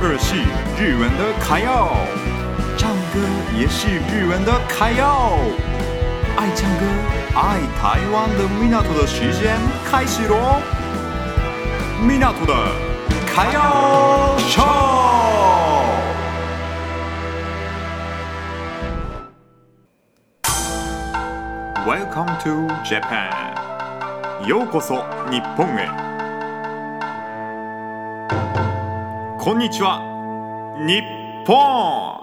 歌是日文的卡要，唱歌也是日文的卡要。爱唱歌、爱台湾的米纳图的时间开始喽！米纳图的卡要秀。Welcome to Japan，ようこそ日本へ。こんにちは，日本。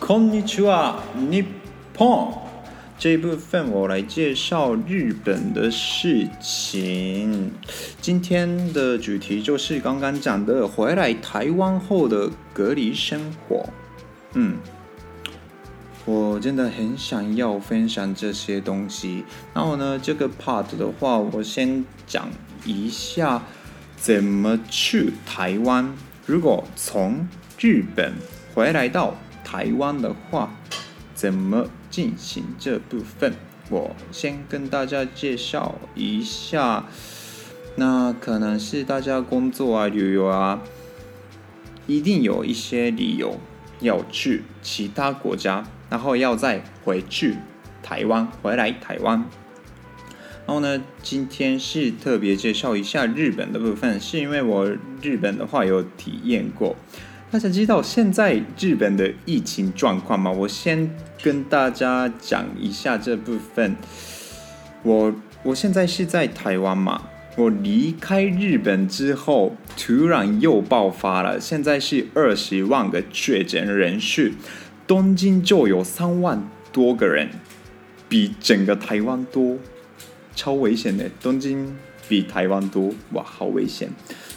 こんにちは，日本。这一部分我来介绍日本的事情。今天的主题就是刚刚讲的回来台湾后的隔离生活。嗯。 我真的很想要分享这些东西。然后呢，这个 part 的话，我先讲一下怎么去台湾。如果从日本回来到台湾的话，怎么进行这部分？我先跟大家介绍一下。那可能是大家工作啊、旅游啊，一定有一些理由要去其他国家。然后要再回去台湾，回来台湾。然后呢，今天是特别介绍一下日本的部分，是因为我日本的话有体验过。大家知道现在日本的疫情状况吗？我先跟大家讲一下这部分。我我现在是在台湾嘛，我离开日本之后，突然又爆发了，现在是二十万个确诊人数。东京就有三万多个人，比整个台湾多，超危险的。东京比台湾多，哇，好危险！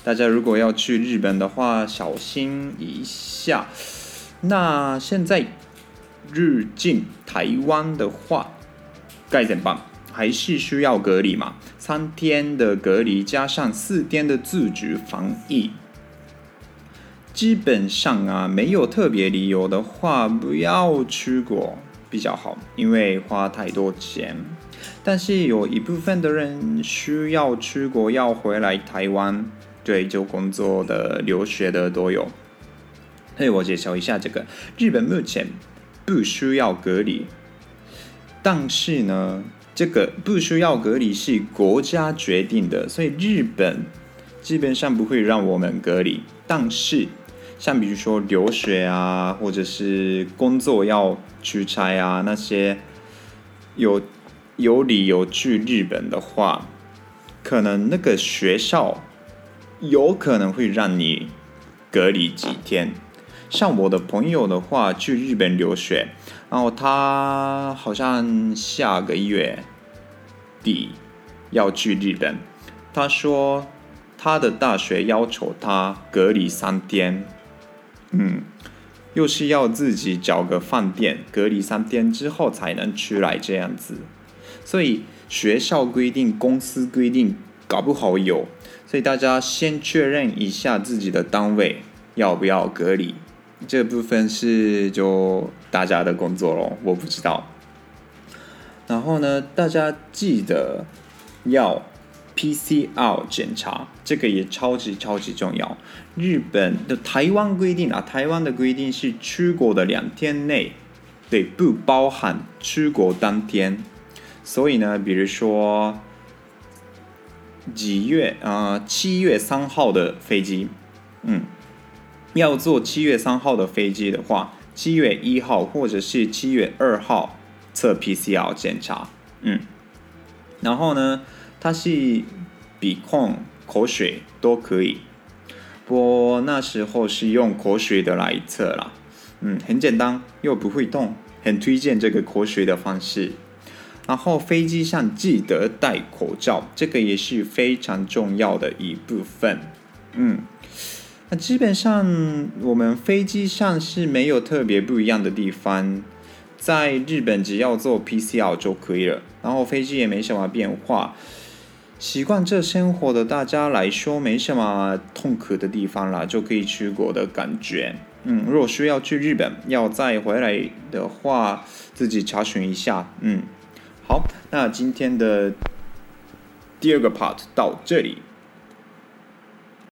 大家如果要去日本的话，小心一下。那现在入境台湾的话，该怎么办？还是需要隔离嘛？三天的隔离加上四天的自主防疫。基本上啊，没有特别理由的话，不要出国比较好，因为花太多钱。但是有一部分的人需要出国，要回来台湾，对，就工作的、留学的都有。所以我介绍一下这个，日本目前不需要隔离，但是呢，这个不需要隔离是国家决定的，所以日本基本上不会让我们隔离，但是。像比如说留学啊，或者是工作要出差啊，那些有有理由去日本的话，可能那个学校有可能会让你隔离几天。像我的朋友的话，去日本留学，然后他好像下个月底要去日本，他说他的大学要求他隔离三天。嗯，又是要自己找个饭店隔离三天之后才能出来这样子，所以学校规定、公司规定，搞不好有，所以大家先确认一下自己的单位要不要隔离，这部分是就大家的工作咯，我不知道。然后呢，大家记得要。PCR 检查这个也超级超级重要。日本的台湾规定啊，台湾的规定是出国的两天内，对，不包含出国当天。所以呢，比如说几月啊，七月三号的飞机，嗯，要坐七月三号的飞机的话，七月一号或者是七月二号测 PCR 检查，嗯，然后呢，它是鼻孔、口水都可以，不过那时候是用口水的来测啦，嗯，很简单又不会痛，很推荐这个口水的方式。然后飞机上记得戴口罩，这个也是非常重要的一部分。嗯，那基本上我们飞机上是没有特别不一样的地方，在日本只要做 PCR 就可以了，然后飞机也没什么变化。习惯这生活的大家来说，没什么痛苦的地方啦，就可以出国的感觉。嗯，如果需要去日本，要再回来的话，自己查询一下。嗯，好，那今天的第二个 part 到这里。